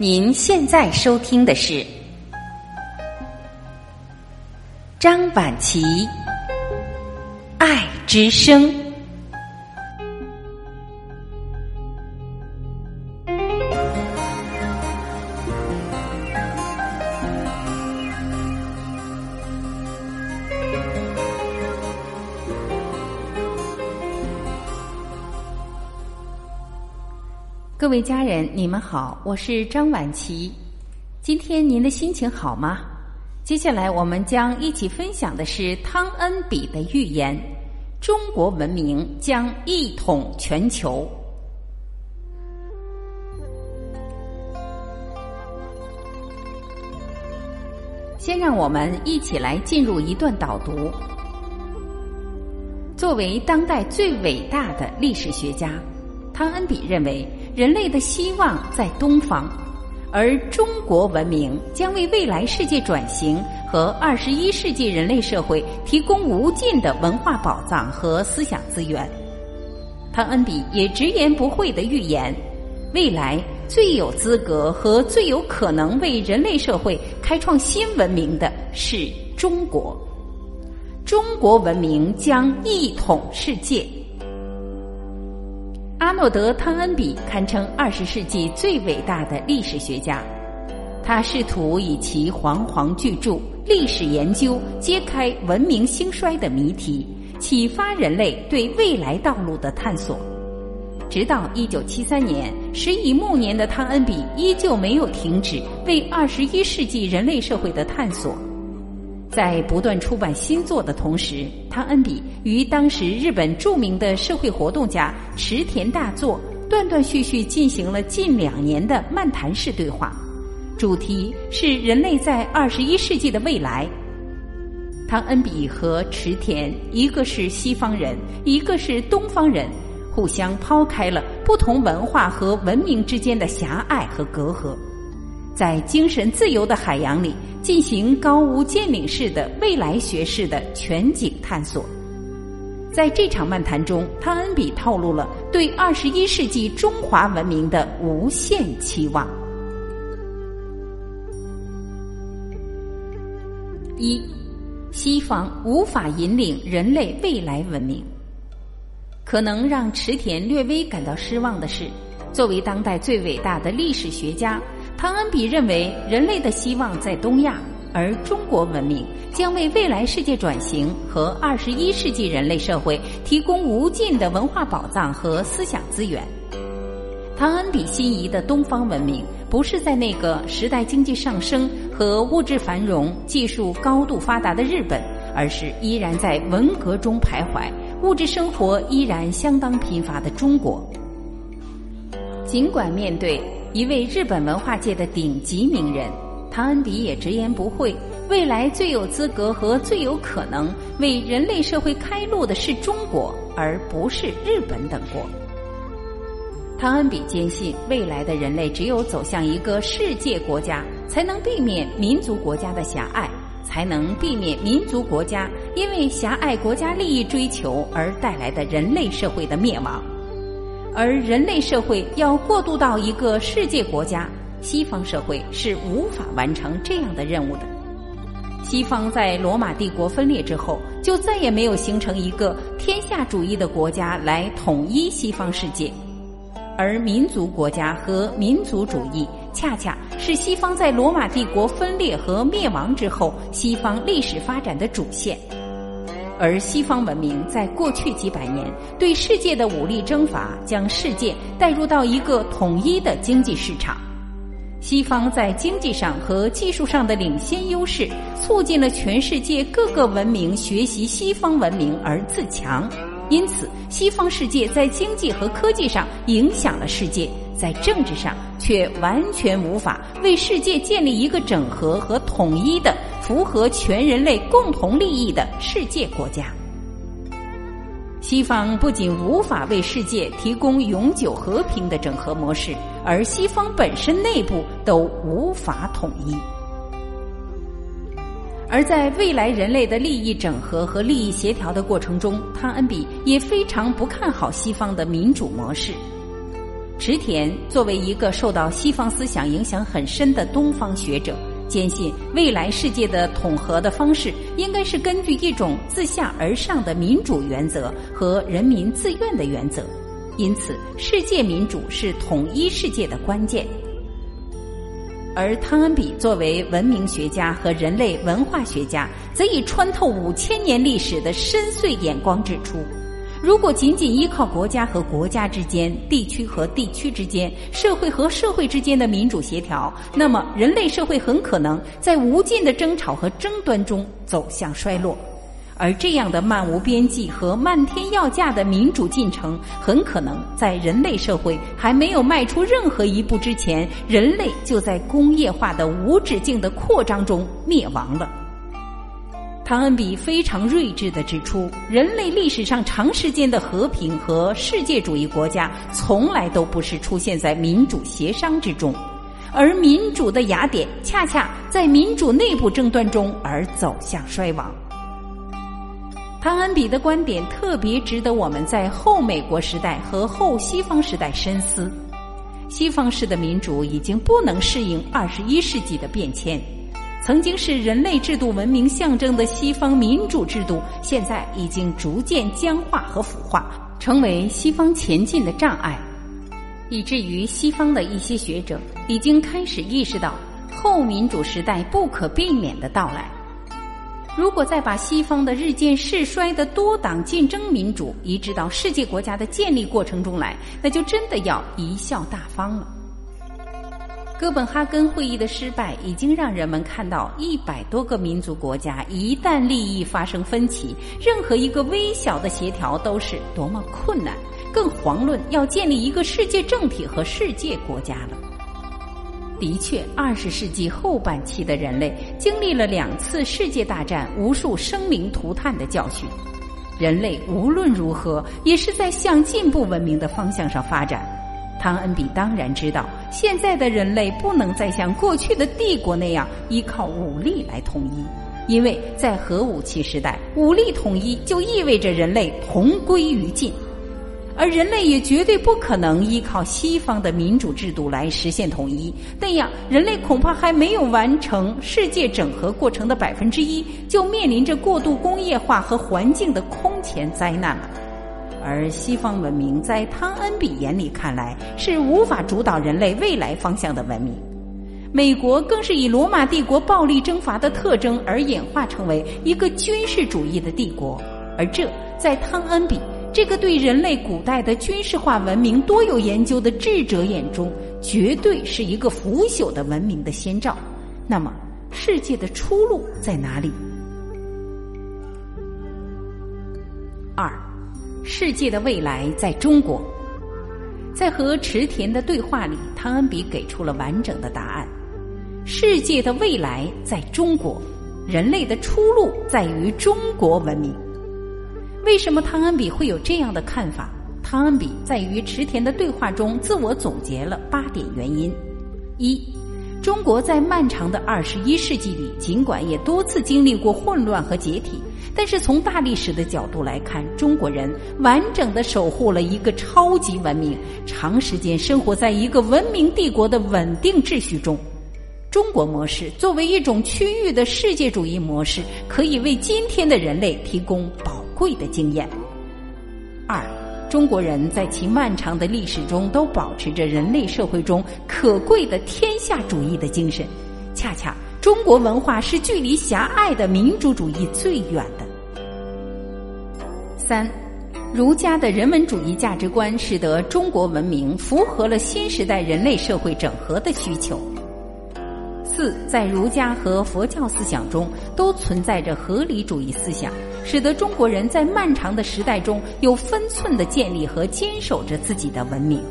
您现在收听的是张晚琪《爱之声》。各位家人，你们好，我是张婉琪。今天您的心情好吗？接下来我们将一起分享的是汤恩比的预言：中国文明将一统全球。先让我们一起来进入一段导读。作为当代最伟大的历史学家，汤恩比认为。人类的希望在东方，而中国文明将为未来世界转型和二十一世纪人类社会提供无尽的文化宝藏和思想资源。汤恩比也直言不讳的预言：未来最有资格和最有可能为人类社会开创新文明的是中国，中国文明将一统世界。阿诺德·汤恩比堪称二十世纪最伟大的历史学家，他试图以其煌煌巨著《历史研究》揭开文明兴衰的谜题，启发人类对未来道路的探索。直到一九七三年，时已暮年的汤恩比依旧没有停止为二十一世纪人类社会的探索。在不断出版新作的同时，汤恩比与当时日本著名的社会活动家池田大作断断续续进行了近两年的漫谈式对话，主题是人类在二十一世纪的未来。汤恩比和池田，一个是西方人，一个是东方人，互相抛开了不同文化和文明之间的狭隘和隔阂。在精神自由的海洋里进行高屋建瓴式的未来学式的全景探索，在这场漫谈中，汤恩比透露了对二十一世纪中华文明的无限期望。一，西方无法引领人类未来文明。可能让池田略微感到失望的是，作为当代最伟大的历史学家。汤恩比认为，人类的希望在东亚，而中国文明将为未来世界转型和二十一世纪人类社会提供无尽的文化宝藏和思想资源。汤恩比心仪的东方文明，不是在那个时代经济上升和物质繁荣、技术高度发达的日本，而是依然在文革中徘徊、物质生活依然相当贫乏的中国。尽管面对。一位日本文化界的顶级名人，唐恩比也直言不讳：未来最有资格和最有可能为人类社会开路的是中国，而不是日本等国。唐恩比坚信，未来的人类只有走向一个世界国家，才能避免民族国家的狭隘，才能避免民族国家因为狭隘国家利益追求而带来的人类社会的灭亡。而人类社会要过渡到一个世界国家，西方社会是无法完成这样的任务的。西方在罗马帝国分裂之后，就再也没有形成一个天下主义的国家来统一西方世界，而民族国家和民族主义，恰恰是西方在罗马帝国分裂和灭亡之后，西方历史发展的主线。而西方文明在过去几百年对世界的武力征伐，将世界带入到一个统一的经济市场。西方在经济上和技术上的领先优势，促进了全世界各个文明学习西方文明而自强。因此，西方世界在经济和科技上影响了世界，在政治上却完全无法为世界建立一个整合和统一的。符合全人类共同利益的世界国家，西方不仅无法为世界提供永久和平的整合模式，而西方本身内部都无法统一。而在未来人类的利益整合和利益协调的过程中，汤恩比也非常不看好西方的民主模式。池田作为一个受到西方思想影响很深的东方学者，坚信未来世界的统合的方式应该是根据一种自下而上的民主原则和人民自愿的原则。因此，世界民主是统一世界的关键。而汤恩比作为文明学家和人类文化学家，则以穿透五千年历史的深邃眼光指出。如果仅仅依靠国家和国家之间、地区和地区之间、社会和社会之间的民主协调，那么人类社会很可能在无尽的争吵和争端中走向衰落。而这样的漫无边际和漫天要价的民主进程，很可能在人类社会还没有迈出任何一步之前，人类就在工业化的无止境的扩张中灭亡了。唐恩比非常睿智地指出，人类历史上长时间的和平和世界主义国家，从来都不是出现在民主协商之中，而民主的雅典恰恰在民主内部争端中而走向衰亡。唐恩比的观点特别值得我们在后美国时代和后西方时代深思。西方式的民主已经不能适应二十一世纪的变迁。曾经是人类制度文明象征的西方民主制度，现在已经逐渐僵化和腐化，成为西方前进的障碍，以至于西方的一些学者已经开始意识到后民主时代不可避免的到来。如果再把西方的日渐势衰的多党竞争民主移植到世界国家的建立过程中来，那就真的要贻笑大方了。哥本哈根会议的失败，已经让人们看到，一百多个民族国家一旦利益发生分歧，任何一个微小的协调都是多么困难，更遑论要建立一个世界政体和世界国家了。的确，二十世纪后半期的人类经历了两次世界大战、无数生灵涂炭的教训，人类无论如何也是在向进步文明的方向上发展。汤恩比当然知道，现在的人类不能再像过去的帝国那样依靠武力来统一，因为在核武器时代，武力统一就意味着人类同归于尽，而人类也绝对不可能依靠西方的民主制度来实现统一，那样人类恐怕还没有完成世界整合过程的百分之一，就面临着过度工业化和环境的空前灾难了。而西方文明在汤恩比眼里看来是无法主导人类未来方向的文明，美国更是以罗马帝国暴力征伐的特征而演化成为一个军事主义的帝国，而这在汤恩比这个对人类古代的军事化文明多有研究的智者眼中，绝对是一个腐朽的文明的先兆。那么，世界的出路在哪里？二。世界的未来在中国，在和池田的对话里，汤恩比给出了完整的答案。世界的未来在中国，人类的出路在于中国文明。为什么汤恩比会有这样的看法？汤恩比在与池田的对话中自我总结了八点原因：一。中国在漫长的二十一世纪里，尽管也多次经历过混乱和解体，但是从大历史的角度来看，中国人完整的守护了一个超级文明，长时间生活在一个文明帝国的稳定秩序中。中国模式作为一种区域的世界主义模式，可以为今天的人类提供宝贵的经验。二。中国人在其漫长的历史中都保持着人类社会中可贵的天下主义的精神，恰恰中国文化是距离狭隘的民主主义最远的。三，儒家的人文主义价值观使得中国文明符合了新时代人类社会整合的需求。四，在儒家和佛教思想中都存在着合理主义思想。使得中国人在漫长的时代中有分寸的建立和坚守着自己的文明。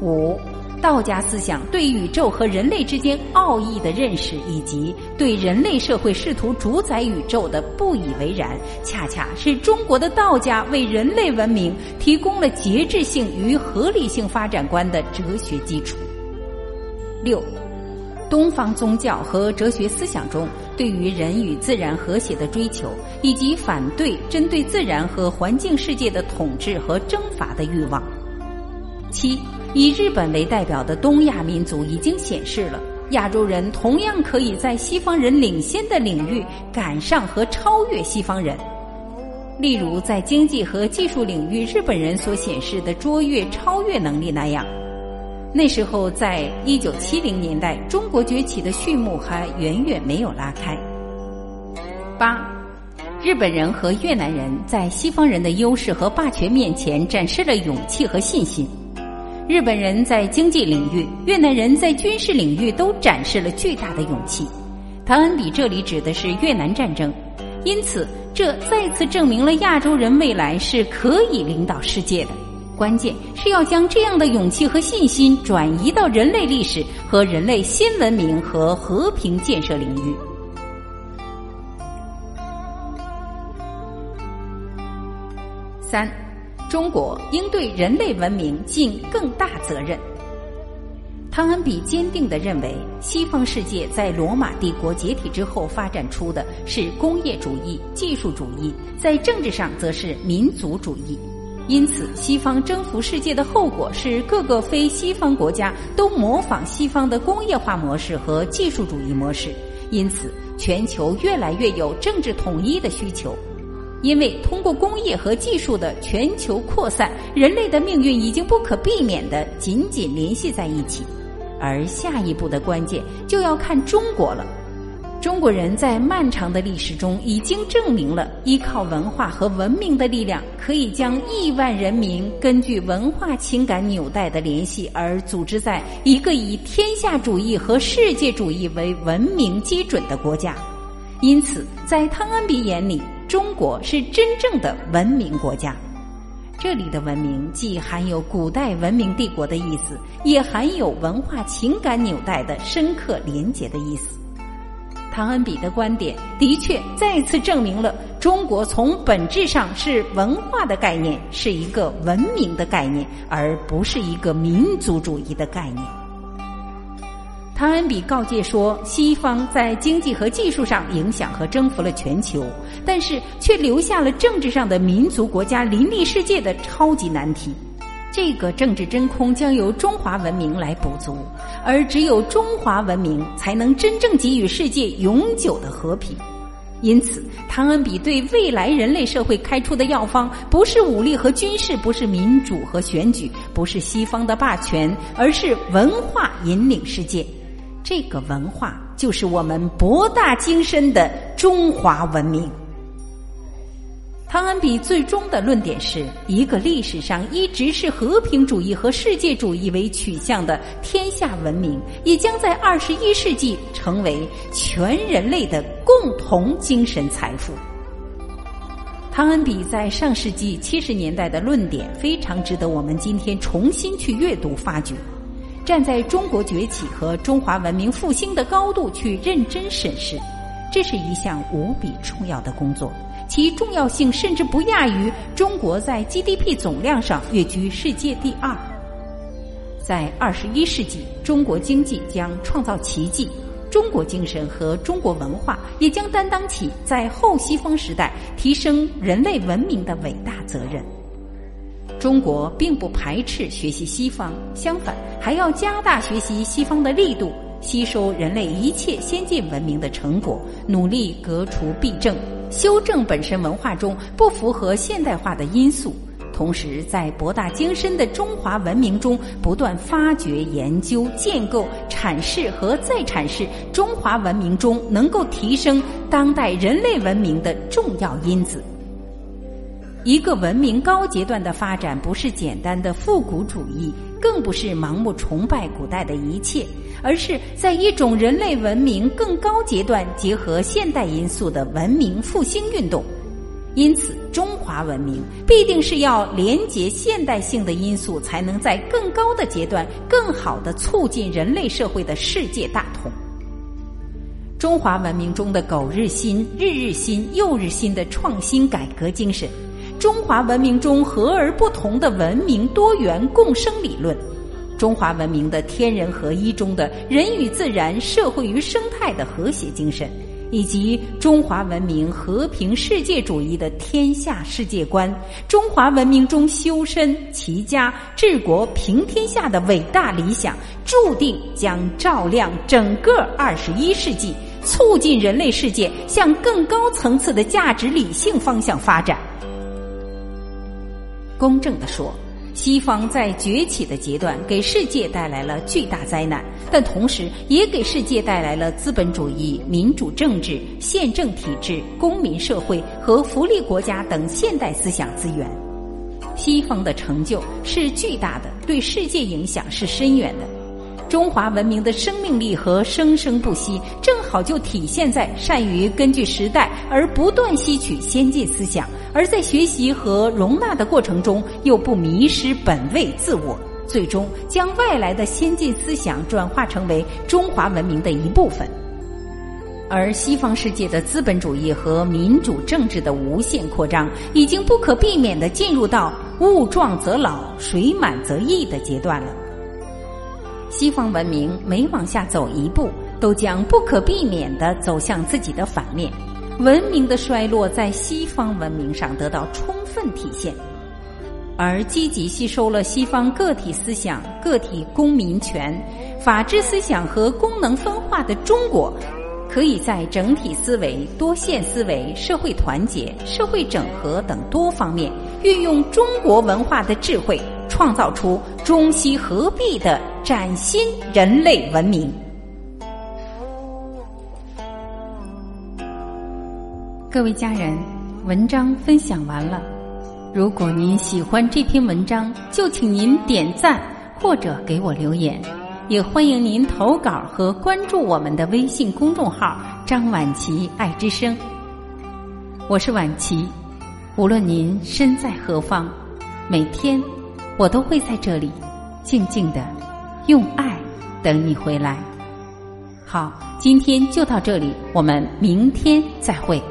五，道家思想对宇宙和人类之间奥义的认识，以及对人类社会试图主宰宇宙的不以为然，恰恰是中国的道家为人类文明提供了节制性与合理性发展观的哲学基础。六。东方宗教和哲学思想中对于人与自然和谐的追求，以及反对针对自然和环境世界的统治和征伐的欲望。七，以日本为代表的东亚民族已经显示了，亚洲人同样可以在西方人领先的领域赶上和超越西方人。例如，在经济和技术领域，日本人所显示的卓越、超越能力那样。那时候，在一九七零年代，中国崛起的序幕还远远没有拉开。八，日本人和越南人在西方人的优势和霸权面前展示了勇气和信心。日本人在经济领域，越南人在军事领域都展示了巨大的勇气。唐恩比这里指的是越南战争，因此这再次证明了亚洲人未来是可以领导世界的。关键是要将这样的勇气和信心转移到人类历史和人类新文明和和平建设领域。三，中国应对人类文明尽更大责任。汤恩比坚定地认为，西方世界在罗马帝国解体之后发展出的是工业主义、技术主义，在政治上则是民族主义。因此，西方征服世界的后果是各个非西方国家都模仿西方的工业化模式和技术主义模式。因此，全球越来越有政治统一的需求。因为通过工业和技术的全球扩散，人类的命运已经不可避免的紧紧联系在一起。而下一步的关键就要看中国了。中国人在漫长的历史中已经证明了，依靠文化和文明的力量，可以将亿万人民根据文化情感纽带的联系而组织在一个以天下主义和世界主义为文明基准的国家。因此，在汤恩比眼里，中国是真正的文明国家。这里的文明既含有古代文明帝国的意思，也含有文化情感纽带的深刻连结的意思。唐恩比的观点的确再次证明了中国从本质上是文化的概念，是一个文明的概念，而不是一个民族主义的概念。唐恩比告诫说，西方在经济和技术上影响和征服了全球，但是却留下了政治上的民族国家林立世界的超级难题。这个政治真空将由中华文明来补足，而只有中华文明才能真正给予世界永久的和平。因此，汤恩比对未来人类社会开出的药方，不是武力和军事，不是民主和选举，不是西方的霸权，而是文化引领世界。这个文化就是我们博大精深的中华文明。汤恩比最终的论点是一个历史上一直是和平主义和世界主义为取向的天下文明，也将在二十一世纪成为全人类的共同精神财富。汤恩比在上世纪七十年代的论点非常值得我们今天重新去阅读发掘，站在中国崛起和中华文明复兴的高度去认真审视，这是一项无比重要的工作。其重要性甚至不亚于中国在 GDP 总量上跃居世界第二。在二十一世纪，中国经济将创造奇迹，中国精神和中国文化也将担当起在后西方时代提升人类文明的伟大责任。中国并不排斥学习西方，相反，还要加大学习西方的力度，吸收人类一切先进文明的成果，努力革除弊政。修正本身文化中不符合现代化的因素，同时在博大精深的中华文明中不断发掘、研究、建构、阐释和再阐释中华文明中能够提升当代人类文明的重要因子。一个文明高阶段的发展，不是简单的复古主义，更不是盲目崇拜古代的一切，而是在一种人类文明更高阶段结合现代因素的文明复兴运动。因此，中华文明必定是要连接现代性的因素，才能在更高的阶段更好的促进人类社会的世界大同。中华文明中的苟日新、日日新、又日新的创新改革精神。中华文明中和而不同的文明多元共生理论，中华文明的天人合一中的人与自然、社会与生态的和谐精神，以及中华文明和平世界主义的天下世界观，中华文明中修身齐家治国平天下的伟大理想，注定将照亮整个二十一世纪，促进人类世界向更高层次的价值理性方向发展。公正的说。西方在崛起的阶段给世界带来了巨大灾难，但同时也给世界带来了资本主义、民主政治、宪政体制、公民社会和福利国家等现代思想资源。西方的成就是巨大的，对世界影响是深远的。中华文明的生命力和生生不息，正好就体现在善于根据时代而不断吸取先进思想，而在学习和容纳的过程中又不迷失本位自我，最终将外来的先进思想转化成为中华文明的一部分。而西方世界的资本主义和民主政治的无限扩张，已经不可避免地进入到物壮则老、水满则溢的阶段了。西方文明每往下走一步，都将不可避免地走向自己的反面。文明的衰落在西方文明上得到充分体现，而积极吸收了西方个体思想、个体公民权、法治思想和功能分化的中国，可以在整体思维、多线思维、社会团结、社会整合等多方面，运用中国文化的智慧。创造出中西合璧的崭新人类文明。各位家人，文章分享完了。如果您喜欢这篇文章，就请您点赞或者给我留言，也欢迎您投稿和关注我们的微信公众号“张晚琪爱之声”。我是晚琪，无论您身在何方，每天。我都会在这里，静静的，用爱等你回来。好，今天就到这里，我们明天再会。